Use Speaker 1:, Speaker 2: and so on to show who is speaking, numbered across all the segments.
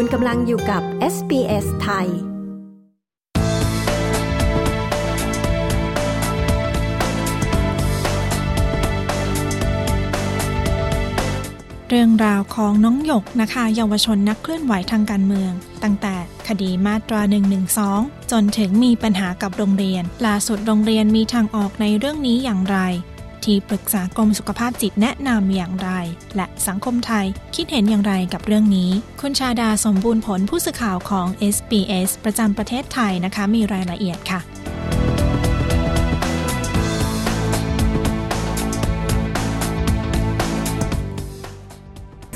Speaker 1: คุณกำลังอยู่กับ SBS ไทย
Speaker 2: เรื่องราวของน้องหยกนะคะ เยาวชนนักเคลื่อนไหวทางการเมือง ตั้งแต่คดีมาตรา 112 จนถึงมีปัญหากับโรงเรียน ล่าสุดโรงเรียนมีทางออกในเรื่องนี้อย่างไร ที่ปรึกษากรมสุขภาพจิตแนะนำอย่างไร และสังคมไทยคิดเห็นอย่างไรกับเรื่องนี้ คุณชาดาสมบูรณ์ผลผู้สื่อข่าวของ SBS ประจำประเทศไทยนะคะมีรายละเอียดค่ะ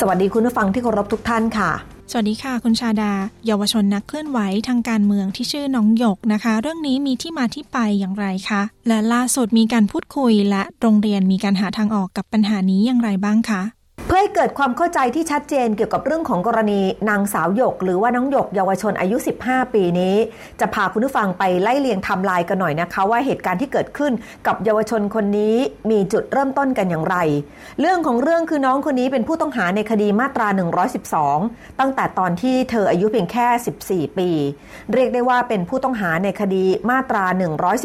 Speaker 3: สวัสดีคุณผู้ฟังที่เคารพทุกท่านค่ะ
Speaker 2: สวัสดีค่ะ คุณชาดา เยาวชนนักเคลื่อนไหวทางการเมืองที่ชื่อน้องหยกนะคะ เรื่องนี้มีที่มาที่ไปอย่างไรคะ และล่าสุดมีการพูดคุยและโรงเรียนมีการหาทางออกกับปัญหานี้อย่างไรบ้างคะ
Speaker 3: เพื่อให้เกิดความเข้าใจที่ชัดเจนเกี่ยวกับเรื่องของกรณีนางสาวหยก หรือว่าน้องหยกเยาวชนอายุ 15 ปีนี้ จะพาคุณผู้ฟังไปไล่เลียงทม์ไลน์กันหน่อยนะคะ ว่าเหตุการณ์ที่เกิดขึ้นกับเยาวชนคนนี้มีจุดเริ่มต้นกันอย่างไร เรื่องของเรื่องคือน้องคนนี้เป็นผู้ต้องหาในคดีมาตรา 112 ตั้งแต่ตอนที่เธออายุเพียงแค่ 14 ปี เรียกได้ว่าเป็นผู้ต้องหาในคดีมาตรา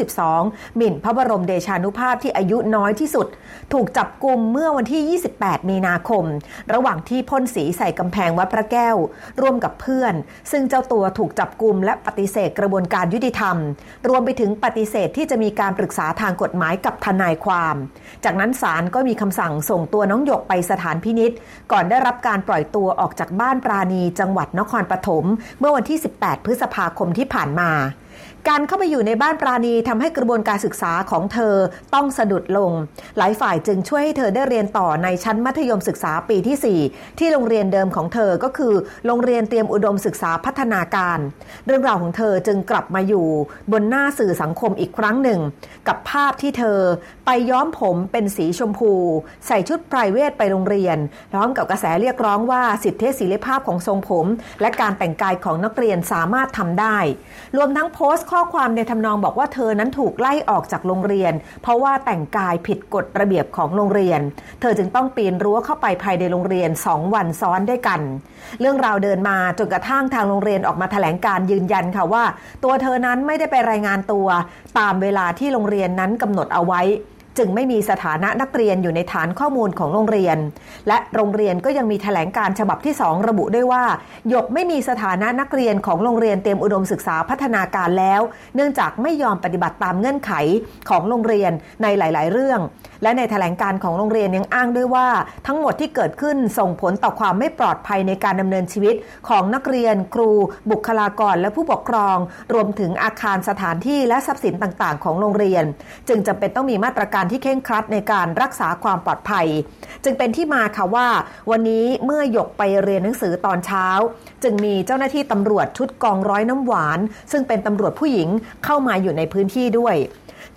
Speaker 3: 112 หมิ่นพระบรมเดชานุภาพที่อายุน้อยที่สุด ถูกจับกลุ่มเมื่อวันที่ 28 มีนาคมระหว่างที่พ่นสีใส่กำแพงวัดพระแก้ว ร่วมกับเพื่อน ซึ่งเจ้าตัวถูกจับกลุ่มและปฏิเสธกระบวนการยุติธรรม รวมไปถึงปฏิเสธที่จะมีการปรึกษาทางกฎหมายกับทนายความ จากนั้นศาลก็มีคำสั่งส่งตัวน้องหยกไปสถานพินิษก่อนได้รับการปล่อยตัวออกจากบ้านปราณีจังหวัดนครปฐมเมื่อวันที่ 18 พฤษภาคมที่ผ่านมา การเข้าไปอยู่ในบ้านปราณีทำให้กระบวนการศึกษาของเธอต้องสะดุดลง หลายฝ่ายจึงช่วยให้เธอได้เรียนต่อในชั้นมัธยมศึกษาปีที่ 4 ที่โรงเรียนเดิมของเธอก็คือ โรงเรียนเตรียมอุดมศึกษาพัฒนาการ เรื่องราวของเธอจึงกลับมาอยู่บนหน้าสื่อสังคมอีกครั้งหนึ่ง กับภาพที่เธอไปย้อมผมเป็นสีชมพู ใส่ชุดไพรเวทไปโรงเรียนพร้อมกับกระแสเรียกร้องว่าสิทธิเสรีภาพของทรงผม และการแต่งกายของนักเรียนสามารถทำได้ รวมทั้งโพสต์ข้อความในทำนองบอกว่าเธอนั้นถูกไล่ออกจากโรงเรียน เพราะว่าแต่งกายผิดกฎระเบียบของโรงเรียน เธอจึงต้องปีนรั้วเข้าไปภายในโรงเรียน 2 วันซ้อนด้วยกัน เรื่องราวเดินมาจนกระทั่งทางโรงเรียนออกมาแถลงการยืนยันค่ะว่า ตัวเธอนั้นไม่ได้ไปรายงานตัว ตามเวลาที่โรงเรียนนั้นกำหนดเอาไว้ จึงไม่มีสถานะนักเรียนอยู่ในฐานข้อมูลของโรงเรียน และโรงเรียนก็ยังมีแถลงการฉบับที่ 2 ระบุด้วยว่า หยกไม่มีสถานะนักเรียนของโรงเรียนเตรียมอุดมศึกษาพัฒนาการแล้ว เนื่องจากไม่ยอมปฏิบัติตามเงื่อนไขของโรงเรียนในหลาย ๆ เรื่อง และในแถลงการของโรงเรียนยังอ้างด้วยว่า ทั้งหมดที่เกิดขึ้นส่งผลต่อความไม่ปลอดภัยในการดำเนินชีวิต ของนักเรียน ครู บุคลากร และผู้ปกครอง รวมถึงอาคารสถานที่และทรัพย์สินต่างๆ ของโรงเรียน จึงจำเป็นต้องมีมาตรการที่เคร่งครัดในการรักษาความปลอดภัย จึงเป็นที่มาค่ะว่า วันนี้เมื่อหยกไปเรียนหนังสือตอนเช้า จึงมีเจ้าหน้าที่ตำรวจชุดกองร้อยน้ำหวาน ซึ่งเป็นตำรวจผู้หญิงเข้ามาอยู่ในพื้นที่ด้วย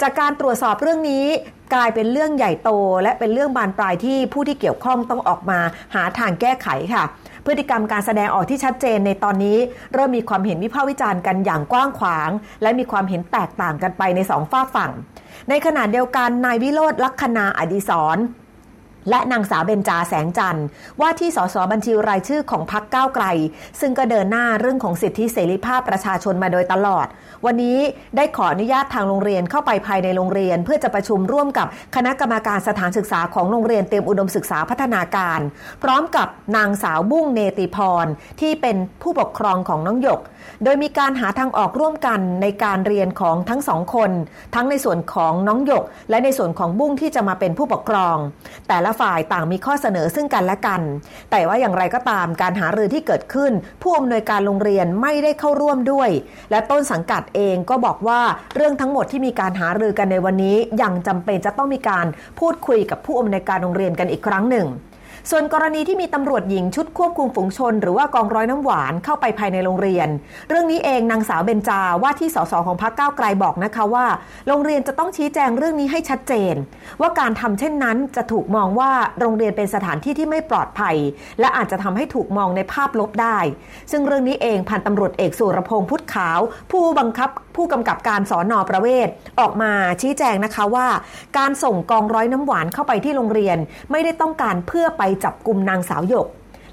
Speaker 3: จากการตรวจสอบเรื่องนี้กลายเป็นเรื่องใหญ่โต และเป็นเรื่องบานปลายที่ผู้ที่เกี่ยวข้องต้องออกมาหาทางแก้ไขค่ะ พฤติกรรมการแสดงออกที่ชัดเจนในตอนนี้ เริ่มมีความเห็นวิพากษ์วิจารณ์กันอย่างกว้างขวาง และมีความเห็นแตกต่างกันไปในสองฝ้าฝั่ง ในขณะเดียวกันนายวิโรธลักษนาอดีศร และนางสาวเบญจาแสงจันทร์ ว่าที่สสบัญชีรายชื่อของพักก้าวไกล ซึ่งก็เดินหน้าเรื่องของสิทธิเสรีภาพประชาชนมาโดยตลอด วันนี้ได้ขออนุญาตทางโรงเรียนเข้าไปภายในโรงเรียน เพื่อจะประชุมร่วมกับคณะกรรมการสถานศึกษาของโรงเรียนเตรียมอุดมศึกษาพัฒนาการ พร้อมกับนางสาวบุ้งเนติพรที่เป็นผู้ปกครองของน้องหยก โดยมีการหาทางออกร่วมกันในการเรียนของทั้งสองคน ทั้งในส่วนของน้องหยก และในส่วนของบุ้งที่จะมาเป็นผู้ปกครอง แต่ละฝ่ายต่างมีข้อเสนอซึ่งกันและกัน แต่ว่าอย่างไรก็ตามการหารือที่เกิดขึ้น ผู้อำนวยการโรงเรียนไม่ได้เข้าร่วมด้วย และต้นสังกัดเองก็บอกว่าเรื่องทั้งหมดที่มีการหารือกันในวันนี้ยังจำเป็นจะต้องมีการพูดคุยกับผู้อำนวยการโรงเรียนกันอีกครั้งหนึ่ง ส่วนกรณีที่มีตำรวจหญิงชุดควบคุมฝูงชน หรือว่ากองร้อยน้ำหวานเข้าไปภายในโรงเรียน เรื่องนี้เองนางสาวเบญจาว่าที่สสของพรรคก้าวไกลบอกนะคะว่า โรงเรียนจะต้องชี้แจงเรื่องนี้ให้ชัดเจน ว่าการทำเช่นนั้นจะถูกมองว่าโรงเรียนเป็นสถานที่ที่ไม่ปลอดภัย และอาจจะทำให้ถูกมองในภาพลบได้ ซึ่งเรื่องนี้เองพันตำรวจเอกสุรพงษ์พุทธขาว ผู้บังคับ ผู้กำกับการสอนอประเวศออกมาชี้แจงนะคะว่า การส่งกองร้อยน้ำหวานเข้าไปที่โรงเรียน ไม่ได้ต้องการเพื่อไปจับกลุ่มนางสาวหยก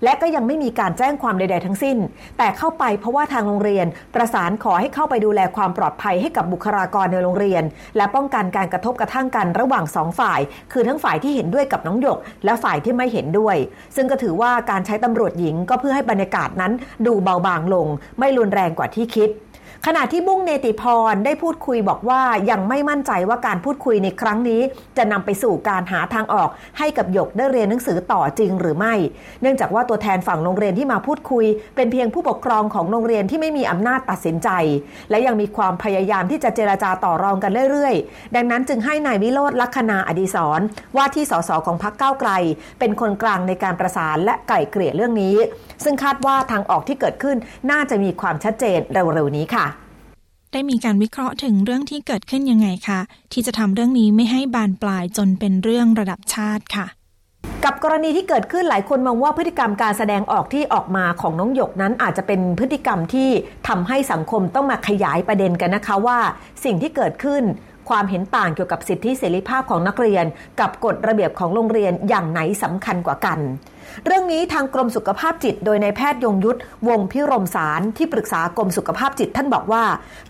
Speaker 3: และก็ยังไม่มีการแจ้งความใด ๆ ทั้งสิ้น แต่เข้าไปเพราะว่าทางโรงเรียน ประสานขอให้เข้าไปดูแลความปลอดภัยให้กับบุคลากรในโรงเรียน และป้องกันการกระทบกระทั่งกันระหว่างสองฝ่าย คือทั้งฝ่ายที่เห็นด้วยกับน้องหยก และฝ่ายที่ไม่เห็นด้วย ซึ่งก็ถือว่าการใช้ตำรวจหญิงก็เพื่อให้บรรยากาศนั้นดูเบาบางลง ไม่รุนแรงกว่าที่คิด ขณะที่บุ้งเนติพรได้พูดคุยบอกว่ายังไม่มั่นใจว่าการพูดคุยในครั้งนี้ จะนำไปสู่การหาทางออก ให้กับหยกได้เรียนหนังสือต่อจริงหรือไม่ เนื่องจากว่าตัวแทนฝั่งโรงเรียนที่มาพูดคุย เป็นเพียงผู้ปกครองของโรงเรียนที่ไม่มีอำนาจตัดสินใจ และยังมีความพยายามที่จะเจราจาต่อรองกันเรื่อยๆ ดังนั้นจึงให้นายวิโรธลัคนาอดีศรว่าที่สสของพรรคก้าวไกล เป็นคนกลางในการประสานและไก่เกลี่ยเรื่องนี้ ซึ่งคาดว่าทางออกที่เกิดขึ้นน่าจะมีความชัดเจนเร็วๆนี้ค่ะ
Speaker 2: ได้มีการวิเคราะห์ถึงเรื่องที่เกิดขึ้นยังไงคะที่จะทำเรื่องนี้ไม่ให้บานปลายจนเป็นเรื่องระดับชาติค่ะ
Speaker 3: กับกรณีที่เกิดขึ้นหลายคนมองว่าพฤติกรรมการแสดงออกที่ออกมาของน้องหยกนั้นอาจจะเป็นพฤติกรรมที่ทำให้สังคมต้องมาขยายประเด็นกันนะคะว่า สิ่งที่เกิดขึ้น ความเห็นต่างเกี่ยวกับสิทธิเสรีภาพของนักเรียน กับกฎระเบียบของโรงเรียนอย่างไหนสำคัญกว่ากัน เรื่องนี้ทางกรมสุขภาพจิต โดยในแพทย์ยงยุทธวงพิรมสารที่ปรึกษากรมสุขภาพจิตท่านบอกว่า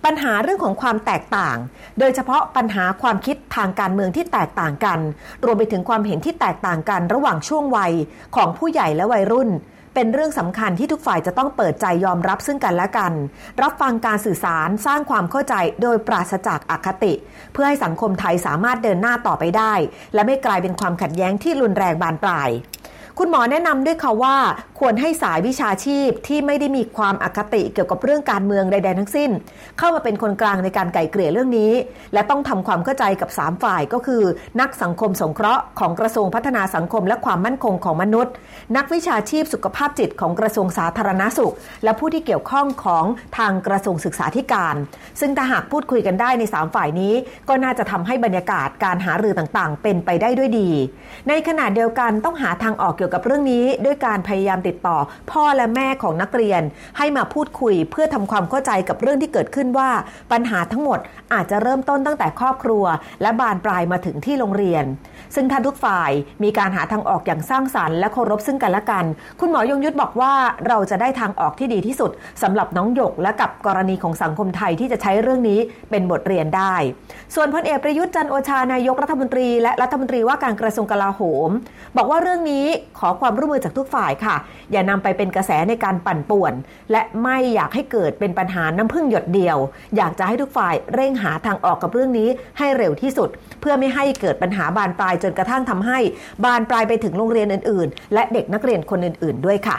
Speaker 3: ปัญหาเรื่องของความแตกต่าง โดยเฉพาะปัญหาความคิดทางการเมืองที่แตกต่างกัน รวมไปถึงความเห็นที่แตกต่างกันระหว่างช่วงวัยของผู้ใหญ่และวัยรุ่น เป็นเรื่องสำคัญที่ทุกฝ่ายจะต้องเปิดใจยอมรับซึ่งกันและกัน รับฟังการสื่อสารสร้างความเข้าใจโดยปราศจากอคติ เพื่อให้สังคมไทยสามารถเดินหน้าต่อไปได้ และไม่กลายเป็นความขัดแย้งที่รุนแรงบานปลาย คุณหมอแนะนำด้วยค่ะว่าควรให้สายวิชาชีพที่ไม่ได้มีความอคติเกี่ยวกับเรื่องการเมืองใด ๆ ทั้งสิ้น เข้ามาเป็นคนกลางในการไก่เกลี่ยเรื่องนี้ และต้องทำความเข้าใจกับ 3 ฝ่ายก็คือ นักสังคมสงเคราะห์ของกระทรวงพัฒนาสังคมและความมั่นคงของมนุษย์ นักวิชาชีพสุขภาพจิตของกระทรวงสาธารณาสุข และผู้ที่เกี่ยวข้องของทางกระทรวงศึกษาธิการ ซึ่งถ้าหากพูดคุยกันได้ใน 3 ฝ่ายนี้ ก็น่าจะทำให้บรรยากาศการหารือต่างๆ เป็นไปได้ด้วยดี ในขณะเดียวกันต้องหาทางออกเกี่ยวกับเรื่องนี้ด้วยการพยายามติดต่อ พ่อและแม่ของนักเรียน ให้มาพูดคุยเพื่อทำความเข้าใจกับเรื่องที่เกิดขึ้นว่า ปัญหาทั้งหมดอาจจะเริ่มต้นตั้งแต่ครอบครัว และบานปลายมาถึงที่โรงเรียน ซึ่งท่านทุกฝ่ายมีการหาทางออกอย่างสร้างสารรค์และเคารพซึ่งกันและกัน คุณหมอยงยุทธบอกว่าเราจะได้ทางออกที่ดีที่สุดสำหรับน้องหยกและกับกรณีของสังคมไทยที่จะใช้เรื่องนี้เป็นบทเรียนได้ ส่วนพลเอกประยุทธ์จันโอชานายกรัฐมนตรีและรัฐมนตรีว่าการกระทรวงกลาโหม บอกว่าเรื่องนี้ขอความร่วมมือจากทุกฝ่ายค่ะ อย่านำไปเป็นกระแสในการปั่นป่วน และไม่อยากให้เกิดเป็นปัญหาน้ำพึ่งหยดเดียว อยากจะให้ทุกฝ่ายเร่งหาทางออกกับเรื่องนี้ให้เร็วที่สุด เพื่อไม่ให้เกิดปัญหาบานปลายจนกระทั่งทำให้บานปลายไปถึงโรงเรียนอื่น ๆ และเด็กนักเรียนคนอื่น ๆ ด้วยค่ะ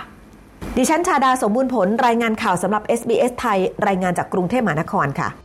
Speaker 3: ดิฉันชาดาสมบูรณ์ผลรายงานข่าวสำหรับ SBS ไทย รายงานจากกรุงเทพมหานครค่ะ